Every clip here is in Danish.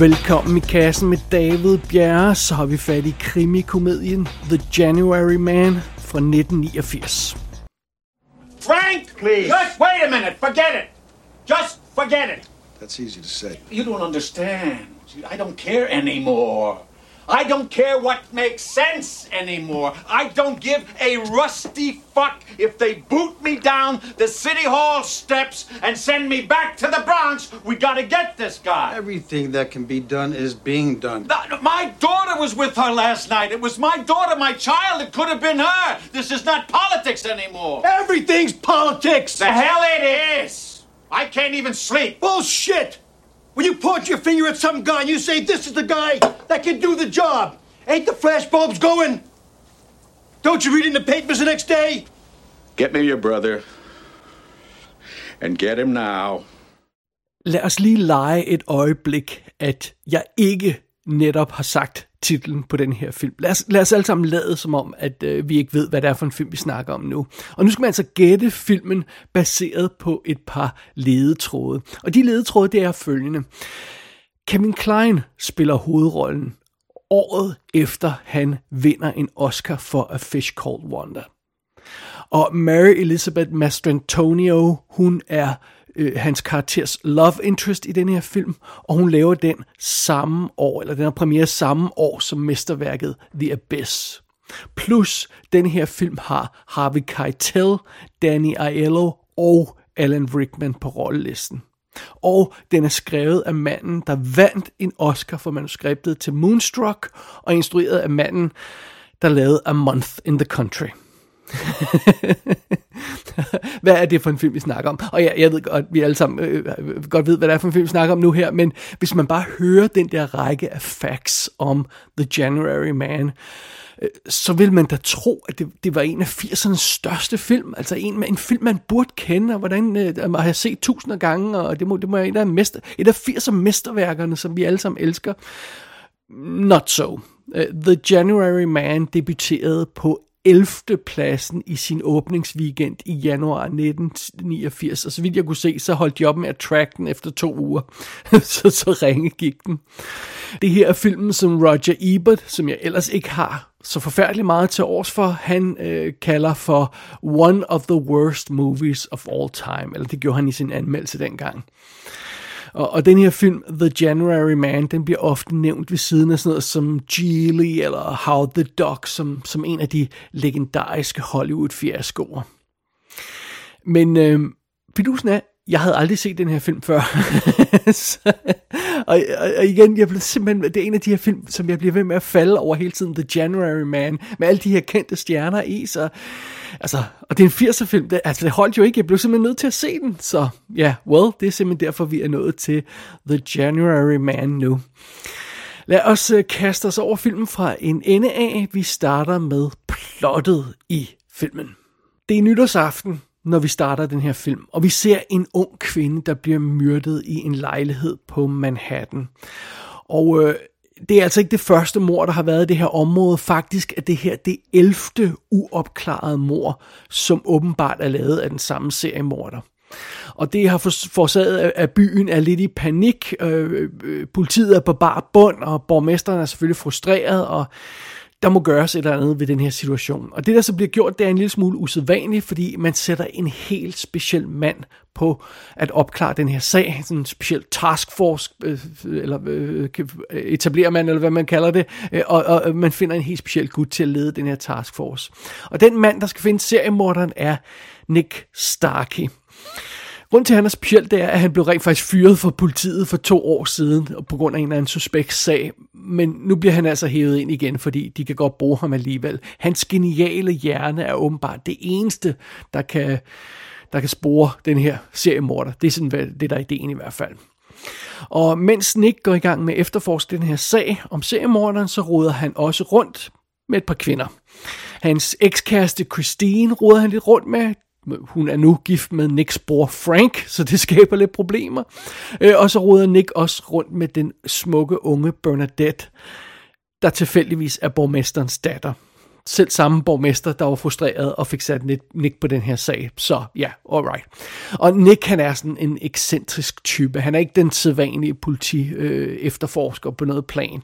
Velkommen i kassen med David Bjerre, så har vi fat i krimikomedien The January Man fra 1989. Frank! Please. Just wait a minute. Forget it. Just forget it. That's easy to say. You don't understand. I don't care anymore. I don't care what makes sense anymore. I don't give a rusty fuck if they boot me down the city hall steps and send me back to the Bronx. We gotta get this guy. Everything that can be done is being done. My daughter was with her last night. It was my daughter, my child. It could have been her. This is not politics anymore. Everything's politics. The hell it is. I can't even sleep. Bullshit. When you point your finger at some guy and you say, this is the guy that can do the job, ain't the flashbulbs going? Don't you read in the papers the next day? Get me your brother. And get him now. Lad os lige lege et øjeblik, at jeg ikke netop har sagt titlen på den her film. Lad os, lad os alle sammen lade som om, at øh, vi ikke ved, hvad det er for en film, vi snakker om nu. Og nu skal man altså gætte filmen baseret på et par ledetråde. Og de ledetråde, det er følgende. Kevin Klein spiller hovedrollen året efter han vinder en Oscar for A Fish Called Wonder. Og Mary Elizabeth Mastrantonio, hun er øh, hans karakters love interest i den her film, og hun laver den samme år, eller den har premiere samme år som mesterværket The Abyss. Plus, den her film har Harvey Keitel, Danny Aiello og Alan Rickman på rollelisten. Og den er skrevet af manden, der vandt en Oscar for manuskriptet til Moonstruck, og instrueret af manden, der lavede A Month in the Country. hvad er det for en film, vi snakker om? Og ja, jeg ved godt, vi alle sammen øh, øh, godt ved, hvad det er for en film, vi snakker om nu her, men hvis man bare hører den der række af facts om The January Man, øh, så vil man da tro, at det, det var en af 80'ernes største film. Altså en, en film, man burde kende, og hvordan øh, man har set tusinder gange, og det må, det må være en af mester, et af 80'er mesterværkerne, som vi alle sammen elsker. Not so. Øh, The January Man debuterede på 11. pladsen i sin åbningsweekend i januar 1989. Og så vidt jeg kunne se, så holdt de op med at track den efter to uger. så, så ringe gik den. Det her er filmen, som Roger Ebert, som jeg ellers ikke har så forfærdeligt meget til års for, han øh, kalder for one of the worst movies of all time. Eller det gjorde han i sin anmeldelse dengang. Og, og den her film, The January Man, den bliver ofte nævnt ved siden af sådan noget som Geely eller How the Dog, som, som en af de legendariske Hollywood-fiaskoer. Men øh, fidusen er, jeg havde aldrig set den her film før. så, og, og, og igen, jeg blev simpelthen, det er en af de her film, som jeg bliver ved med at falde over hele tiden, The January Man, med alle de her kendte stjerner i, så, altså, og det er en 80'er film, det, altså det holdt jo ikke, jeg blev simpelthen nødt til at se den, så ja, yeah, well, det er simpelthen derfor, vi er nået til The January Man nu. Lad os uh, kaste os over filmen fra en ende af. Vi starter med plottet i filmen. Det er nytårsaften, når vi starter den her film, og vi ser en ung kvinde, der bliver myrdet i en lejlighed på Manhattan. Og øh, det er altså ikke det første mor, der har været i det her område. Faktisk er det her det 11. uopklarede mor, som åbenbart er lavet af den samme seriemorder. Og det har forårsaget, at byen er lidt i panik. Øh, øh, øh, politiet er på bar bund, og borgmesteren er selvfølgelig frustreret, og der må gøres et eller andet ved den her situation. Og det, der så bliver gjort, det er en lille smule usædvanligt, fordi man sætter en helt speciel mand på at opklare den her sag. Sådan en speciel taskforce, øh, eller øh, etablerer man, eller hvad man kalder det. Øh, og, og øh, man finder en helt speciel gut til at lede den her taskforce. Og den mand, der skal finde seriemorderen, er Nick Starkey. Grunden til, at han er speciel, det er, at han blev rent faktisk fyret fra politiet for to år siden, på grund af en eller anden suspekt sag. Men nu bliver han altså hævet ind igen, fordi de kan godt bruge ham alligevel. Hans geniale hjerne er åbenbart det eneste, der kan, der kan spore den her seriemorder. Det er sådan, det der er ideen i hvert fald. Og mens Nick går i gang med at efterforske den her sag om seriemorderen, så roder han også rundt med et par kvinder. Hans ekskæreste Christine roder han lidt rundt med hun er nu gift med Nicks bror Frank, så det skaber lidt problemer. Øh, og så råder Nick også rundt med den smukke unge Bernadette, der tilfældigvis er borgmesterens datter selv samme borgmester, der var frustreret og fik sat Nick på den her sag. Så ja, alright. Og Nick, han er sådan en ekscentrisk type. Han er ikke den sædvanlige politi øh, efterforsker på noget plan.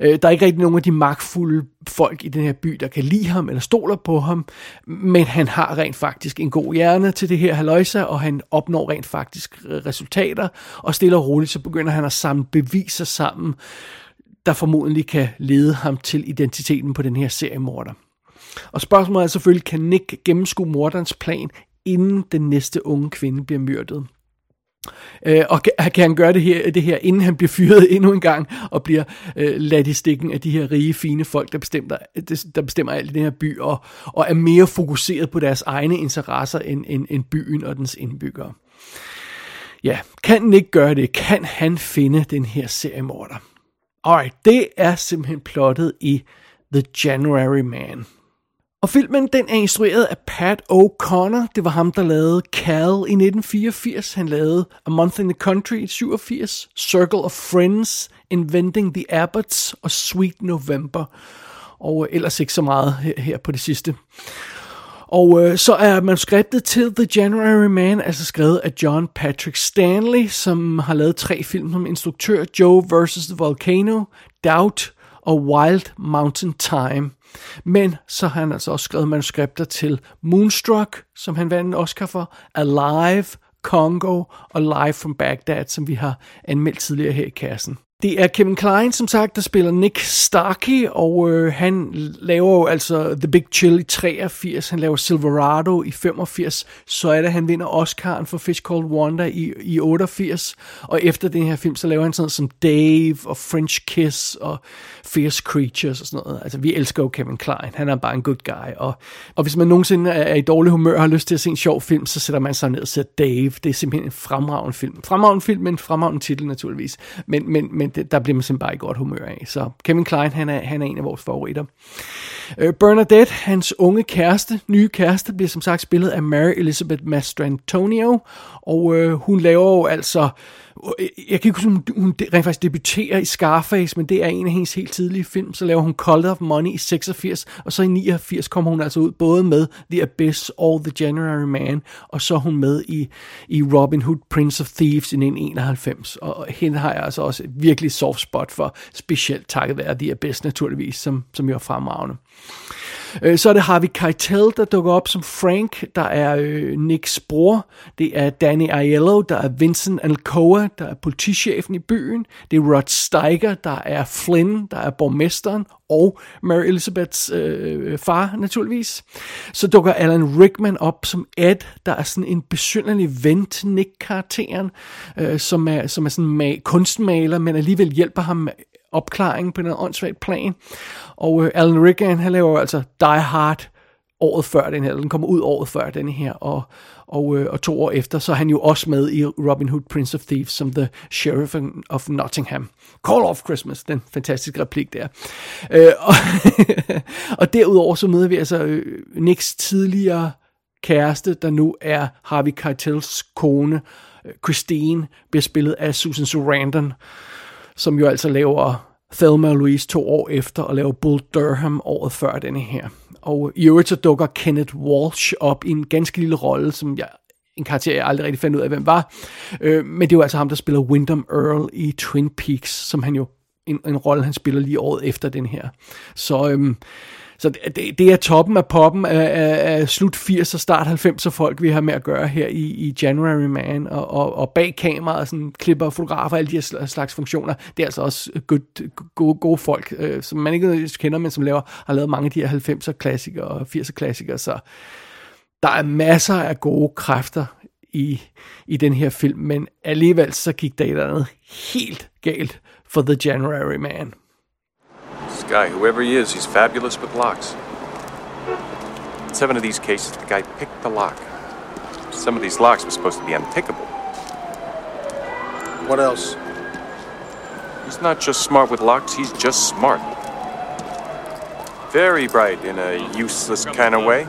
Øh, der er ikke rigtig nogen af de magtfulde folk i den her by, der kan lide ham eller stoler på ham, men han har rent faktisk en god hjerne til det her haløjsa, og han opnår rent faktisk resultater, og stille og roligt, så begynder han at samle beviser sammen, der formodentlig kan lede ham til identiteten på den her seriemorder. Og spørgsmålet er selvfølgelig, kan Nick gennemskue morderens plan, inden den næste unge kvinde bliver myrdet? Øh, og kan, kan han gøre det her, det her, inden han bliver fyret endnu en gang, og bliver øh, ladt i stikken af de her rige, fine folk, der bestemmer, der bestemmer alt i den her by, og, og er mere fokuseret på deres egne interesser end, end, end byen og dens indbyggere. Ja, kan han ikke gøre det? Kan han finde den her seriemorder? Alright, det er simpelthen plottet i The January Man. Og filmen den er instrueret af Pat O'Connor. Det var ham, der lavede Cal i 1984. Han lavede A Month in the Country i 87. Circle of Friends, Inventing the Abbots og Sweet November. Og ellers ikke så meget her, her på det sidste. Og øh, så er manuskriptet til The January Man altså skrevet af John Patrick Stanley, som har lavet tre film som instruktør. Joe vs. The Volcano, Doubt og Wild Mountain Time. Men så har han altså også skrevet manuskripter til Moonstruck, som han vandt en Oscar for, Alive, Congo og Live from Baghdad, som vi har anmeldt tidligere her i kassen. Det er Kevin Klein, som sagt, der spiller Nick Starkey, og øh, han laver jo altså The Big Chill i 83, han laver Silverado i 85, så er det, han vinder Oscar'en for Fish Called Wanda i, i 88, og efter den her film, så laver han sådan noget som Dave og French Kiss og Fierce Creatures og sådan noget. Altså, vi elsker jo Kevin Klein, han er bare en good guy, og, og hvis man nogensinde er i dårlig humør og har lyst til at se en sjov film, så sætter man sig ned og ser Dave. Det er simpelthen en fremragende film. Fremragende film, men fremragende titel naturligvis. Men, men, men det, der bliver man simpelthen bare i godt humør af. Så Kevin Klein, han er, han er en af vores favoritter. Uh, Bernadette, hans unge kæreste, nye kæreste, bliver som sagt spillet af Mary Elizabeth Mastrantonio, og uh, hun laver jo altså Øh, jeg kan ikke huske, hun, hun rent faktisk debuterer i Scarface, men det er en af hendes helt tidlige film. Så laver hun Cold of Money i 86, og så i 89 kommer hun altså ud både med The Abyss og The January Man, og så er hun med i, i Robin Hood, Prince of Thieves i 1991. Og hende har jeg altså også et virkelig soft spot for, specielt takket være The Abyss naturligvis, som, som jo er fremragende. Øh, så er det Harvey Keitel, der dukker op som Frank. Der er øh, Nicks bror. Det er Danny Aiello. Der er Vincent Alcoa, der er politichefen i byen. Det er Rod Steiger, der er Flynn, der er borgmesteren. Og Mary Elizabeths øh, far, naturligvis. Så dukker Alan Rickman op som Ed, der er sådan en besynderlig ven til Nick-karakteren, øh, som, er, som er sådan en kunstmaler, men alligevel hjælper ham opklaring på en åndssvagt plan. Og øh, Alan Rickman, han laver altså Die Hard året før den her, den kommer ud året før den her, og, og, øh, og to år efter, så er han jo også med i Robin Hood, Prince of Thieves, som The Sheriff of Nottingham. Call of Christmas, den fantastiske replik der. Øh, og, og derudover så møder vi altså øh, Nicks tidligere kæreste, der nu er Harvey Keitels kone, øh, Christine, bliver spillet af Susan Sarandon, som jo altså laver Thelma og Louise to år efter, og laver Bull Durham året før denne her. Og i øvrigt så dukker Kenneth Walsh op i en ganske lille rolle, som jeg en karakter, jeg aldrig rigtig fandt ud af, hvem var. Øh, men det er jo altså ham, der spiller Wyndham Earl i Twin Peaks, som han jo en, en rolle, han spiller lige året efter den her. Så øhm, så det, det er toppen af poppen af, af, af slut 80'er, start 90'er folk, vi har med at gøre her i, i January Man, og, og, og bag kameraet, sådan klipper, fotografer, alle de her slags funktioner, det er altså også good, gode, gode folk, øh, som man ikke kender, men som laver, har lavet mange af de her 90'er klassikere og 80'er klassikere, så der er masser af gode kræfter i, i den her film, men alligevel så gik der et eller andet helt galt for The January Man. Guy, whoever he is, he's fabulous with locks. In seven of these cases, the guy picked the lock. Some of these locks were supposed to be unpickable. What else? He's not just smart with locks, he's just smart. Very bright in a useless kind of way.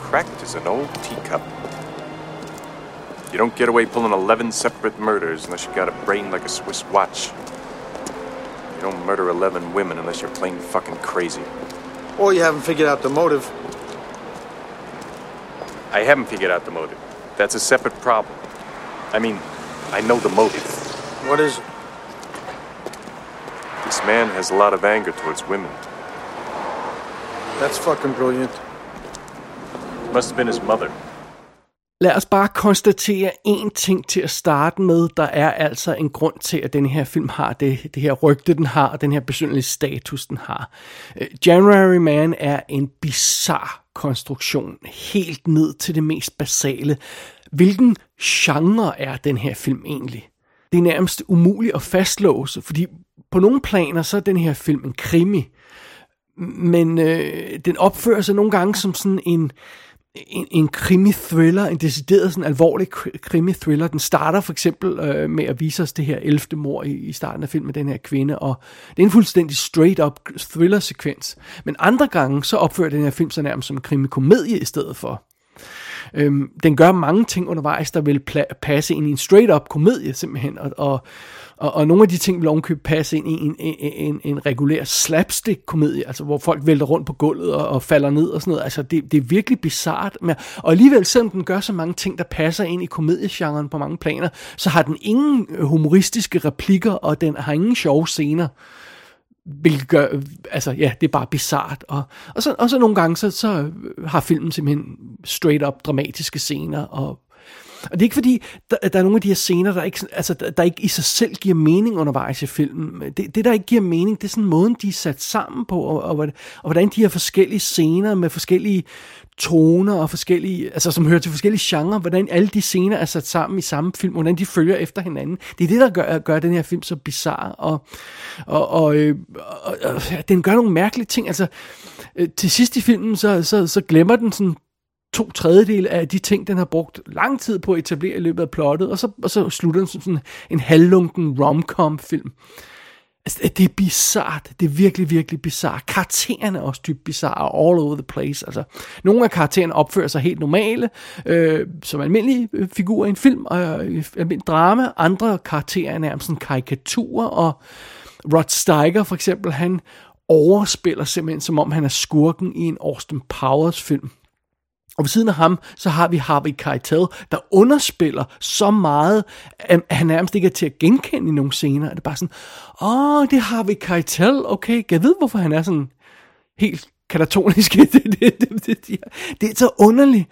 Cracked as an old teacup. You don't get away pulling 11 separate murders unless you got a brain like a Swiss watch. You don't murder 11 women unless you're plain fucking crazy. Or you haven't figured out the motive. I haven't figured out the motive. That's a separate problem. I mean, I know the motive. What is it? This man has a lot of anger towards women. That's fucking brilliant. Must have been his mother. Lad os bare konstatere én ting til at starte med. Der er altså en grund til, at den her film har det, det her rygte, den har, og den her besynderlige status, den har. Øh, January Man er en bizarre konstruktion, helt ned til det mest basale. Hvilken genre er den her film egentlig? Det er nærmest umuligt at fastlåse, fordi på nogle planer, så er den her film en krimi. Men øh, den opfører sig nogle gange som sådan en en, en krimi-thriller, en decideret sådan alvorlig krimi-thriller. Den starter for eksempel øh, med at vise os det her 11. mor i, i starten af filmen med den her kvinde, og det er en fuldstændig straight-up thriller-sekvens. Men andre gange, så opfører den her film sig nærmest som en krimi-komedie i stedet for. Øhm, den gør mange ting undervejs, der vil passe ind i en straight-up komedie simpelthen, og, og, og, og nogle af de ting vil ovenkøbet passe ind i en, en, en, en regulær slapstick-komedie, altså hvor folk vælter rundt på gulvet og, og falder ned og sådan noget. Altså det, det er virkelig bizart. Men, og alligevel, selvom den gør så mange ting, der passer ind i komediegenren på mange planer, så har den ingen øh, humoristiske replikker, og den har ingen sjove scener. Hvilket gør, altså ja, det er bare bizart. Og, og, så, og så nogle gange, så, så har filmen simpelthen straight up dramatiske scener, og og det er ikke fordi, der, der er nogle af de her scener, der ikke, altså, der, der ikke i sig selv giver mening undervejs i filmen. Det, det, der ikke giver mening, det er sådan måden, de er sat sammen på, og, og, og hvordan de her forskellige scener med forskellige toner og forskellige, altså som hører til forskellige genrer, hvordan alle de scener er sat sammen i samme film, hvordan de følger efter hinanden. Det er det, der gør, gør den her film så bizarre, og, og, og, øh, og, og den gør nogle mærkelige ting. Altså, øh, til sidst i filmen, så, så, så glemmer den sådan to tredjedel af de ting, den har brugt lang tid på at etablere i løbet af plottet, og så, og så slutter den som sådan en halvlunken rom-com film. Altså, det er bizart. Det er virkelig, virkelig bizart. Karaktererne er også dybt bizarre all over the place. Altså, nogle af karaktererne opfører sig helt normale, øh, som almindelige øh, figurer i en film og øh, almindelig drama. Andre karakterer er nærmest sådan karikaturer, og Rod Steiger for eksempel, han overspiller simpelthen, som om han er skurken i en Austin Powers film. Og ved siden af ham, så har vi Harvey Keitel, der underspiller så meget, at han nærmest ikke er til at genkende i nogle scener. Det er bare sådan, åh, det er Harvey Keitel, okay, jeg ved, hvorfor han er sådan helt katatonisk. det, det, det, det, det er så underligt.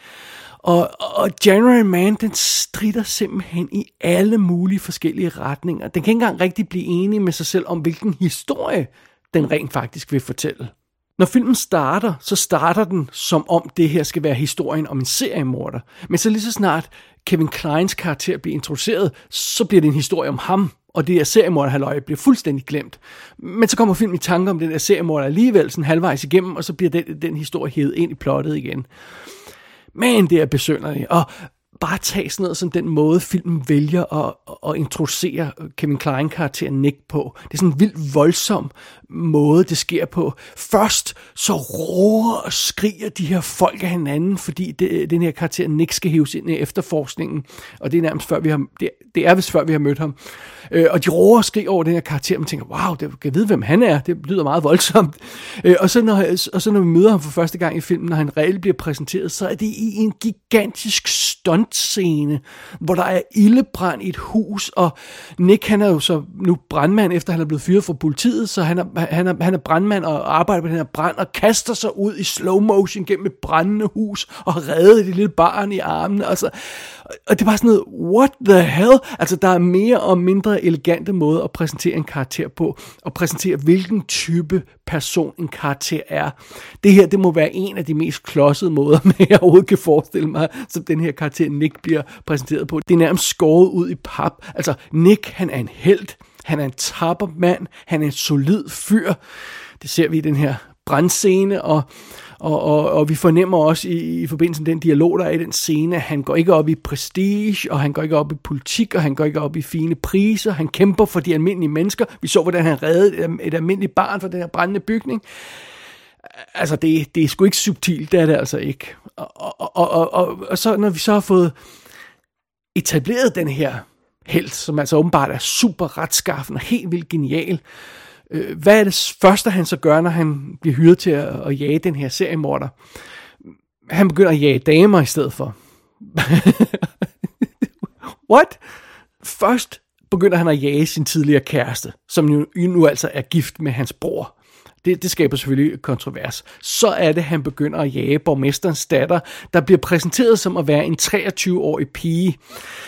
Og, og January Man, den strider simpelthen i alle mulige forskellige retninger. Den kan ikke engang rigtig blive enig med sig selv om, hvilken historie den rent faktisk vil fortælle. Når filmen starter, så starter den som om det her skal være historien om en seriemorder. Men så lige så snart Kevin Kleins karakter bliver introduceret, så bliver det en historie om ham, og det der seriemorderhalløj bliver fuldstændig glemt. Men så kommer filmen i tanke om den der seriemorder alligevel, sådan halvvejs igennem, og så bliver den, den historie hævet ind i plottet igen. Men det er besønderligt. Og bare tage sådan noget som den måde, filmen vælger at, at introducere Kevin Klein-karakteren Nick på. Det er sådan en vildt voldsom måde, det sker på. Først så roer og skriger de her folk af hinanden, fordi det, den her karakter Nick skal hæves ind i efterforskningen. Og det er nærmest før vi har, det, det er vist før vi har mødt ham. Øh, og de roer og skriger over den her karakter, man tænker, wow, det, kan jeg vide, hvem han er? Det lyder meget voldsomt. Øh, og, så når, og så når vi møder ham for første gang i filmen, når han reelt bliver præsenteret, så er det i en gigantisk stunt stuntscene, hvor der er ildebrand i et hus, og Nick han er jo så nu brandmand, efter han er blevet fyret fra politiet, så han er, han er, han er brandmand og arbejder på den her brand, og kaster sig ud i slow motion gennem et brændende hus, og redder det lille barn i armene, og, så, og det var sådan noget, what the hell? Altså, der er mere og mindre elegante måder at præsentere en karakter på, og præsentere, hvilken type person en karakter er. Det her, det må være en af de mest klodsede måder, man jeg overhovedet kan forestille mig, som den her karakter Nick bliver præsenteret på. Det er nærmest skåret ud i pap. Altså, Nick, han er en held, han er en tapper mand, han er en solid fyr. Det ser vi i den her brandscene, og og, og, og vi fornemmer også i, i forbindelse med den dialog, der er i den scene, at han går ikke op i prestige, og han går ikke op i politik, og han går ikke op i fine priser. Han kæmper for de almindelige mennesker. Vi så, hvordan han reddede et, et almindeligt barn fra den her brændende bygning. Altså, det, det er sgu ikke subtilt, det er det altså ikke. Og, og, og, og, og, og så når vi så har fået etableret den her held, som altså åbenbart er super retskaffen og helt vildt genial, Øh, hvad er det første, han så gør, når han bliver hyret til at, at jage den her seriemorder? Han begynder at jage damer i stedet for. What? Først begynder han at jage sin tidligere kæreste, som nu, nu altså er gift med hans bror. Det, det skaber selvfølgelig kontrovers. Så er det, han begynder at jage borgmesterens datter, der bliver præsenteret som at være en 23-årig pige,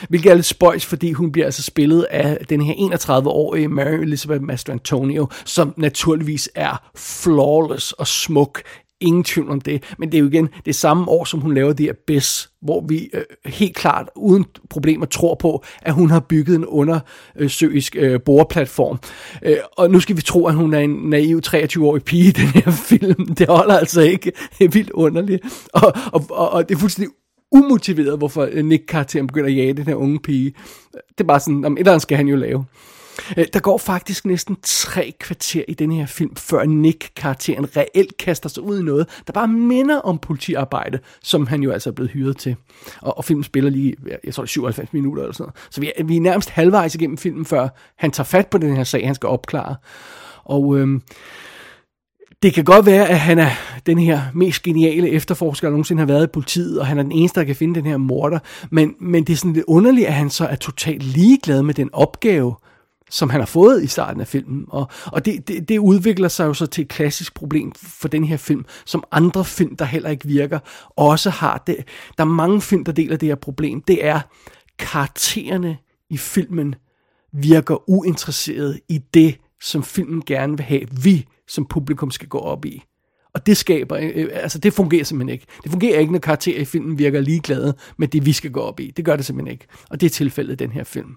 hvilket er lidt spøjs, fordi hun bliver altså spillet af den her 31-årige Mary Elizabeth Mastrantonio, som naturligvis er flawless og smuk Ingen tvivl om det. Men det er jo igen det samme år, som hun laver The Abyss, hvor vi øh, helt klart uden problemer tror på, at hun har bygget en undersøisk øh, boreplatform. Øh, og nu skal vi tro, at hun er en naiv 23-årig pige i den her film. Det holder altså ikke. Det er vildt underligt. Og, og, og, og det er fuldstændig umotiveret, hvorfor øh, Nick-karakteren begynder at jage den her unge pige. Det er bare sådan, om et eller andet skal han jo lave. Øh, der går faktisk næsten tre kvarter i den her film, før Nick-karakteren reelt kaster sig ud i noget, der bare minder om politiarbejde, som han jo altså er blevet hyret til. Og, og filmen spiller lige, jeg tror det er 97 minutter eller sådan noget. Så vi er, vi er nærmest halvvejs igennem filmen, før han tager fat på den her sag, han skal opklare. Og øhm, det kan godt være, at han er den her mest geniale efterforsker, der nogensinde har været i politiet, og han er den eneste, der kan finde den her morder. Men, men det er sådan lidt underligt, at han så er totalt ligeglad med den opgave, som han har fået i starten af filmen. Og, og det, det, det udvikler sig jo så til et klassisk problem for den her film, som andre film, der heller ikke virker, også har. Det, der er mange film, der deler det her problem. Det er, karaktererne i filmen virker uinteresseret i det, som filmen gerne vil have, vi som publikum skal gå op i. Og det skaber, øh, øh, altså det fungerer simpelthen ikke. Det fungerer ikke, når karakterer i filmen virker ligeglade med det, vi skal gå op i. Det gør det simpelthen ikke. Og det er tilfældet i den her film.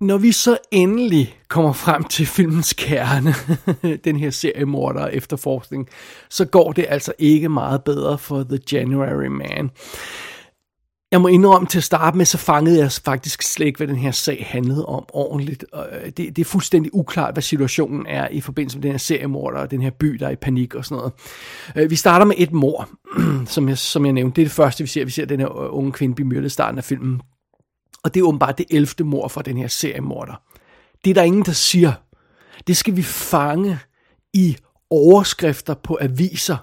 Når vi så endelig kommer frem til filmens kerne, den her seriemorder efterforskning, så går det altså ikke meget bedre for The January Man. Jeg må indrømme til at starte med, så fangede jeg faktisk slet ikke, hvad den her sag handlede om ordentligt. Øh, det, det er fuldstændig uklart, hvad situationen er i forbindelse med den her seriemorder og den her by, der er i panik og sådan noget. Øh, vi starter med et mor, som jeg, som jeg nævnte. Det er det første, vi ser. Vi ser den her øh, unge kvinde blive myrdet i starten af filmen. Og det er åbenbart det 11. mor fra den her seriemorder. Det er der ingen, der siger. Det skal vi fange i overskrifter på aviser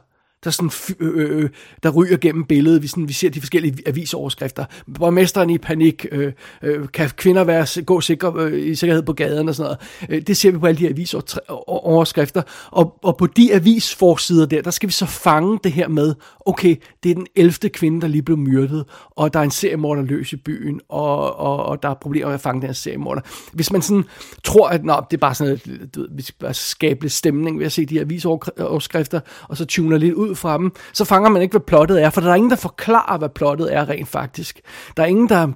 der, sådan, øh, øh, der ryger gennem billedet. Vi, sådan, vi ser de forskellige avisoverskrifter. Borgmesteren i panik. Øh, øh, kan kvinder være, gå sikre, øh, i sikkerhed på gaden og sådan noget. Øh, det ser vi på alle de avisoverskrifter. Og, og på de avisforsider der, der skal vi så fange det her med, okay, det er den 11. kvinde, der lige blev myrdet, og der er en seriemorder løs i byen, og, og, og der er problemer med at fange den her seriemorder. Hvis man sådan tror, at nå, det er bare sådan, at du ved, vi skal bare skabe lidt stemning ved at se de her avisoverskrifter, og så tuner lidt ud ud fra dem, så fanger man ikke, hvad plottet er, for der er ingen, der forklarer, hvad plottet er rent faktisk. Der er ingen, der,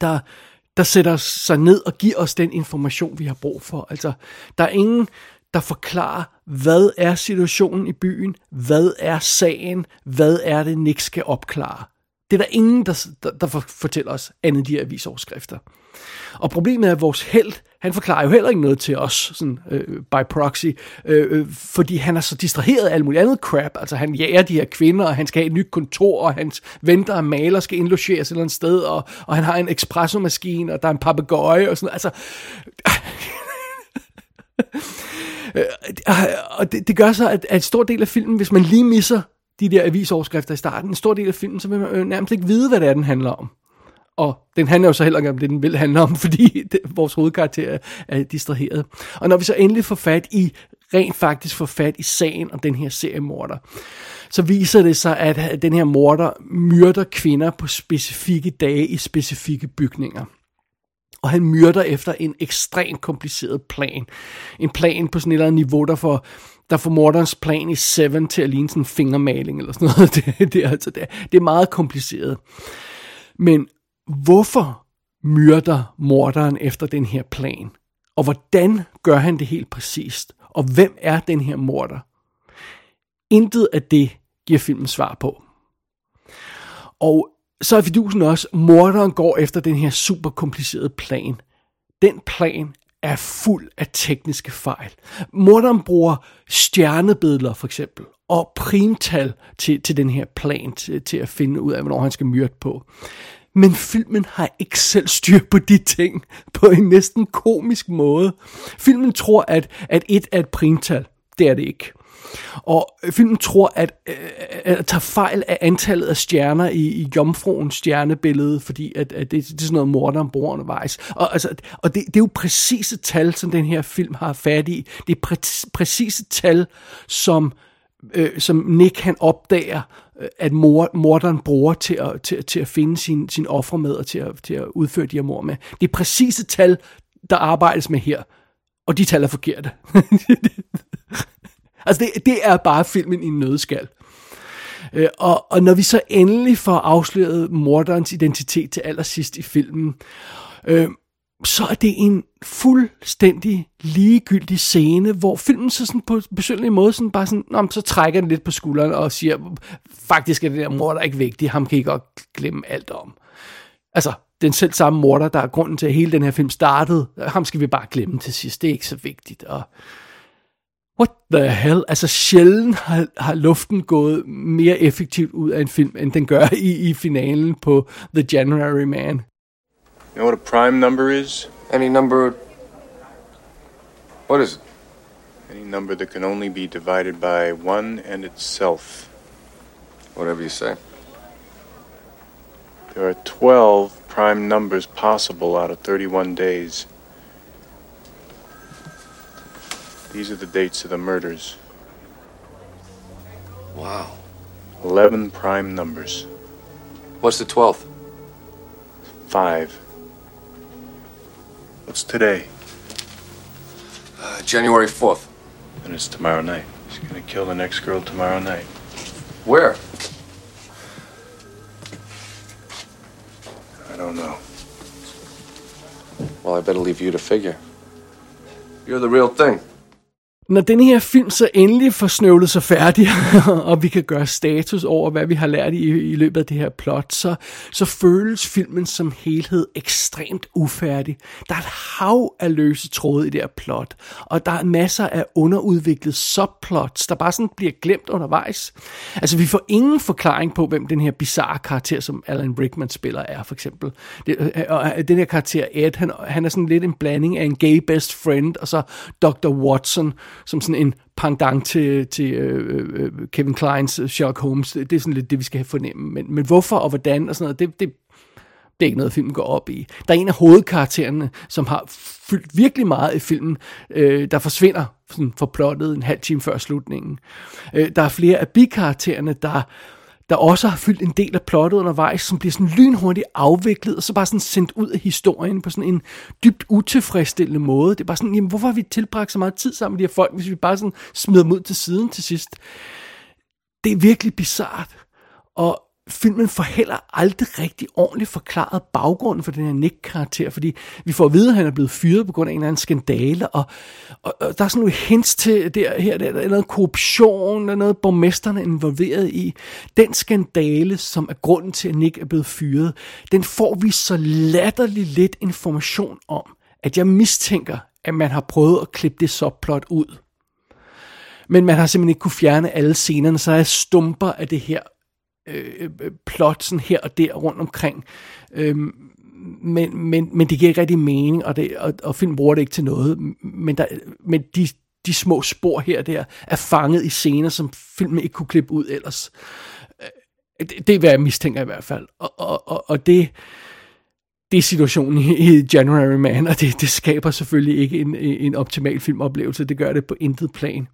der, der sætter sig ned og giver os den information, vi har brug for. Altså, der er ingen, der forklarer, hvad er situationen i byen, hvad er sagen, hvad er det, Nick skal opklare. Det er der ingen, der, der, der fortæller os andet de her avisoverskrifter. Og problemet er, at vores held, han forklarer jo heller ikke noget til os, sådan øh, by proxy, øh, øh, fordi han er så distraheret af alt muligt andet crap. Altså han jager de her kvinder, og han skal have et nyt kontor, og hans venter og maler skal indlogeres et eller andet sted, og, og han har en espresso-maskine, og der er en papegøje og sådan noget. Altså... og det, det gør så, at, at en stor del af filmen, hvis man lige misser de der avisoverskrifter i starten, en stor del af filmen, så vil man nærmest ikke vide, hvad det er, den handler om. Og den handler jo så heller ikke om det, den vil handle om, fordi det, vores hovedkarakter er, er distraheret. Og når vi så endelig får fat i, rent faktisk får fat i sagen om den her seriemorder, så viser det sig, at den her morder myrder kvinder på specifikke dage i specifikke bygninger. Og han myrder efter en ekstremt kompliceret plan. En plan på sådan et eller andet niveau, der får, der får morderens plan i Seven til at ligne sådan en fingermaling eller sådan noget. Det, det, er, altså, det, det er meget kompliceret. Men hvorfor myrder morderen efter den her plan? Og hvordan gør han det helt præcist? Og hvem er den her morder? Intet af det giver filmen svar på. Og så er fidusen også, morderen går efter den her super komplicerede plan. Den plan er fuld af tekniske fejl. Morderen bruger stjernebilleder for eksempel, og primtal til, til den her plan, til, til at finde ud af, hvornår han skal myrde på. Men filmen har ikke selv styr på de ting på en næsten komisk måde. Filmen tror, at, at et er et primtal. Det er det ikke. Og filmen tror, at, øh, at tager fejl af antallet af stjerner i, i jomfruens stjernebillede, fordi at, at det, det er sådan noget morderen bor undervejs. Og, altså, og det, det er jo præcise tal, som den her film har fat i. Det er præ, præcise tal, som, øh, som Nick han opdager, øh, at mor, morderen bruger til at, til, til at finde sin, sin offer med og til at, til at udføre de her mord med. Det er præcise tal, der arbejdes med her. Og de tal er forkerte. Altså det, det er bare filmen i en nødskal. Øh, og, og når vi så endelig får afsløret morderens identitet til allersidst i filmen, øh, så er det en fuldstændig ligegyldig scene, hvor filmen så sådan på en besynderlig måde sådan bare sådan, Nå, så trækker den lidt på skulderen og siger, faktisk er det der morder ikke vigtig, ham kan I godt glemme alt om. Altså, den selv samme morder, der er grunden til, at hele den her film startede, ham skal vi bare glemme til sidst, det er ikke så vigtigt. Og, what the hell? Altså sjældent har, har luften gået mere effektivt ud af en film, end den gør i, i finalen på The January Man. You know what a prime number is? Any number. What is it? Any number that can only be divided by one and itself. Whatever you say. There are 12 prime numbers possible out of 31 days. These are the dates of the murders. Wow. 11 prime numbers. What's the 12th? Five. What's today? Uh, January 4th. And it's tomorrow night. He's gonna kill the next girl tomorrow night. Where? I don't know. Well, I better leave you to figure. You're the real thing. Når den her film så endelig får snøvlet sig færdig, og vi kan gøre status over, hvad vi har lært i, i løbet af det her plot, så, så føles filmen som helhed ekstremt ufærdig. Der er et hav af løse tråde i det her plot, og der er masser af underudviklede subplots, der bare sådan bliver glemt undervejs. Altså, vi får ingen forklaring på, hvem den her bizarre karakter, som Alan Rickman spiller, er, for eksempel. Det, øh, og øh, den her karakter, Ed, han, han er sådan lidt en blanding af en gay best friend, og så Dr. Watson, som sådan en pendant til, til øh, øh, øh Kevin Kleins øh, Sherlock Holmes. Det er sådan lidt det, vi skal have fornemme. Men, men hvorfor og hvordan og sådan noget, det, det, det er ikke noget, filmen går op i. Der er en af hovedkaraktererne, som har fyldt virkelig meget i filmen, øh, der forsvinder sådan for plottet en halv time før slutningen. Øh, der er flere af bikaraktererne, der der også har fyldt en del af plottet undervejs, som bliver sådan lynhurtigt afviklet, og så bare sådan sendt ud af historien på sådan en dybt utilfredsstillende måde. Det er bare sådan, jamen hvorfor har vi tilbragt så meget tid sammen med de her folk, hvis vi bare sådan smider dem ud til siden til sidst? Det er virkelig bizart. Og filmen får heller aldrig rigtig ordentligt forklaret baggrunden for den her Nick-karakter, fordi vi får at vide, at han er blevet fyret på grund af en eller anden skandale, og, og, og der er sådan nogle hints til der, her, der, der er noget korruption, der er noget borgmesterne er involveret i. Den skandale, som er grunden til, at Nick er blevet fyret, den får vi så latterligt lidt information om, at jeg mistænker, at man har prøvet at klippe det subplot ud. Men man har simpelthen ikke kunne fjerne alle scenerne, så der er stumper af det her Øh, øh, plot sådan her og der rundt omkring. Øh, men, men, men det giver ikke rigtig mening, og, det, og, og film bruger det ikke til noget. Men, der, men de, de små spor her og der er fanget i scener, som filmen ikke kunne klippe ud ellers. Øh, det, det er, hvad jeg mistænker i hvert fald. Og, og, og, og det, det er situationen i, i January Man, og det, det skaber selvfølgelig ikke en, en optimal filmoplevelse. Det gør det på intet plan.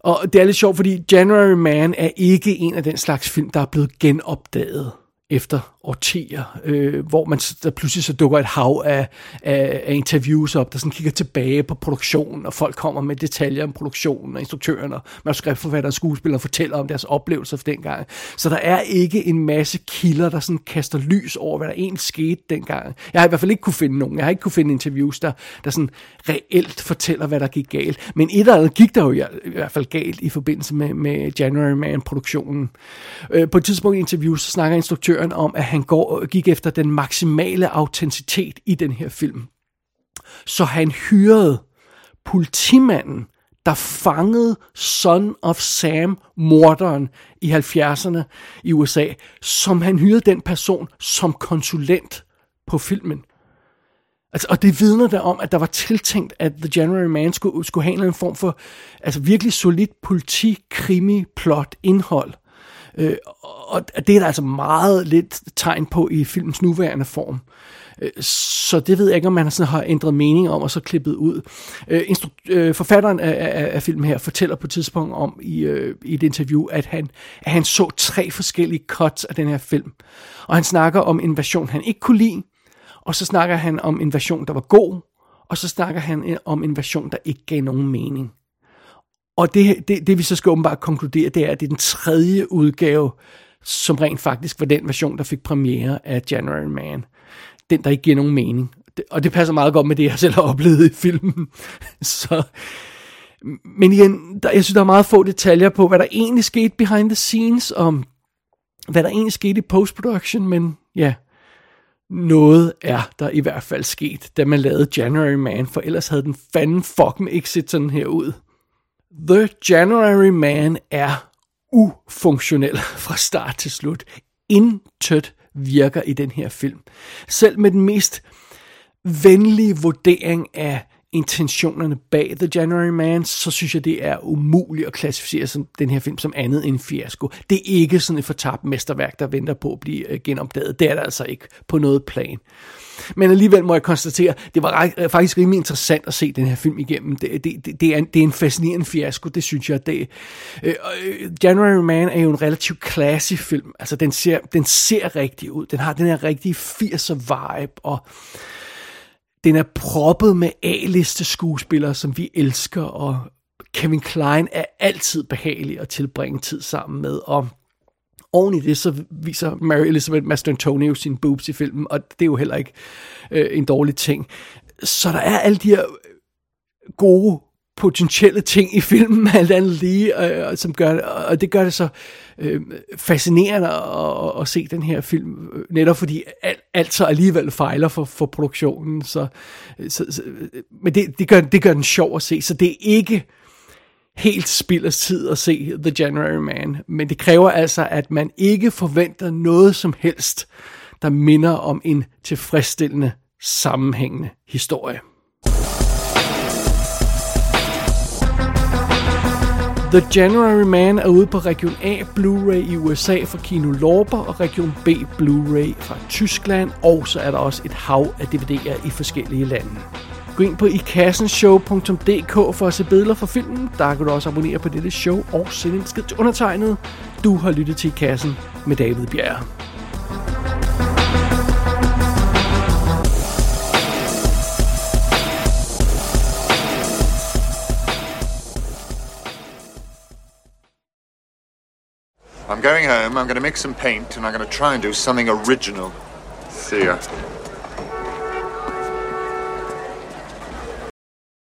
Og det er lidt sjovt, fordi January Man er ikke en af den slags film, der er blevet genopdaget efter årtier, øh, hvor man der pludselig så dukker et hav af, af, af interviews op, der sådan kigger tilbage på produktionen, og folk kommer med detaljer om produktionen, og instruktøren og manuskriptforfatter og skuespilleren fortæller om deres oplevelser for dengang. Så der er ikke en masse kilder, der sådan kaster lys over, hvad der egentlig skete dengang. Jeg har i hvert fald ikke kunne finde nogen. Jeg har ikke kunne finde interviews, der, der sådan reelt fortæller, hvad der gik galt. Men et eller andet gik der jo i, i hvert fald galt i forbindelse med, med January Man-produktionen. Øh, på et tidspunkt i interviews, så snakker instruktøren om, at han går, gik efter den maksimale autenticitet i den her film. Så han hyrede politimanden, der fangede Son of Sam, morderen i 70'erne i USA, som han hyrede den person som konsulent på filmen. Altså, og det vidner der om, at der var tiltænkt, at The January Man skulle, skulle have en eller anden form for altså virkelig solid politi, krimi, plot, indhold. Øh, og det er der altså meget lidt tegn på i filmens nuværende form. Øh, så det ved jeg ikke, om man sådan har ændret mening om og så klippet ud. Øh, øh forfatteren af, af, af filmen her fortæller på et tidspunkt om i, øh, i et interview, at han, at han så tre forskellige cuts af den her film. Og han snakker om en version, han ikke kunne lide, og så snakker han om en version, der var god, og så snakker han øh, om en version, der ikke gav nogen mening. Og det, det, det vi så skal åbenbart konkludere, det er, at det er den tredje udgave, som rent faktisk var den version, der fik premiere af January Man. Den, der ikke giver nogen mening. Og det passer meget godt med det, jeg selv har oplevet i filmen. så, men igen, der, jeg synes, der er meget få detaljer på, hvad der egentlig skete behind the scenes, om hvad der egentlig skete i post-production, men ja, noget er der i hvert fald sket, da man lavede January Man, for ellers havde den fanden fucking ikke set sådan her ud. The January Man er ufunktionel fra start til slut. Intet virker i den her film. Selv med den mest venlige vurdering af intentionerne bag The January Man, så synes jeg, det er umuligt at klassificere som, den her film som andet end en fiasko. Det er ikke sådan et fortabt mesterværk, der venter på at blive øh, genopdaget. Det er det altså ikke på noget plan. Men alligevel må jeg konstatere, det var øh, faktisk rimelig interessant at se den her film igennem. Det, det, det, det, er, en, det er en fascinerende fiasko, det synes jeg. Det, øh, øh January Man er jo en relativt classy film. Altså, den ser, den ser rigtig ud. Den har den her rigtige 80'er vibe, og den er proppet med A-liste skuespillere, som vi elsker, og Kevin Klein er altid behagelig at tilbringe tid sammen med, og oven i det, så viser Mary Elizabeth Mastrantonio sin boobs i filmen, og det er jo heller ikke øh, en dårlig ting. Så der er alle de her gode potentielle ting i filmen, alt andet lige, øh, som gør, og det gør det så øh, fascinerende at, at se den her film, øh, netop fordi alt, alt så alligevel fejler for, for produktionen, så, øh, så, så øh, men det, det, gør, det gør den sjov at se, så det er ikke helt spilders tid at se The January Man, men det kræver altså, at man ikke forventer noget som helst, der minder om en tilfredsstillende, sammenhængende historie. The January Man er ude på Region A Blu-ray i USA fra Kino Lorber og Region B Blu-ray fra Tyskland, og så er der også et hav af DVD'er i forskellige lande. Gå ind på ikassenshow.dk for at se billeder fra filmen. Der kan du også abonnere på dette show og sende en skid til undertegnet. Du har lyttet til I Kassen med David Bjerre. I'm going home, I'm going to mix some paint, and I'm going to try and do something original. See ya.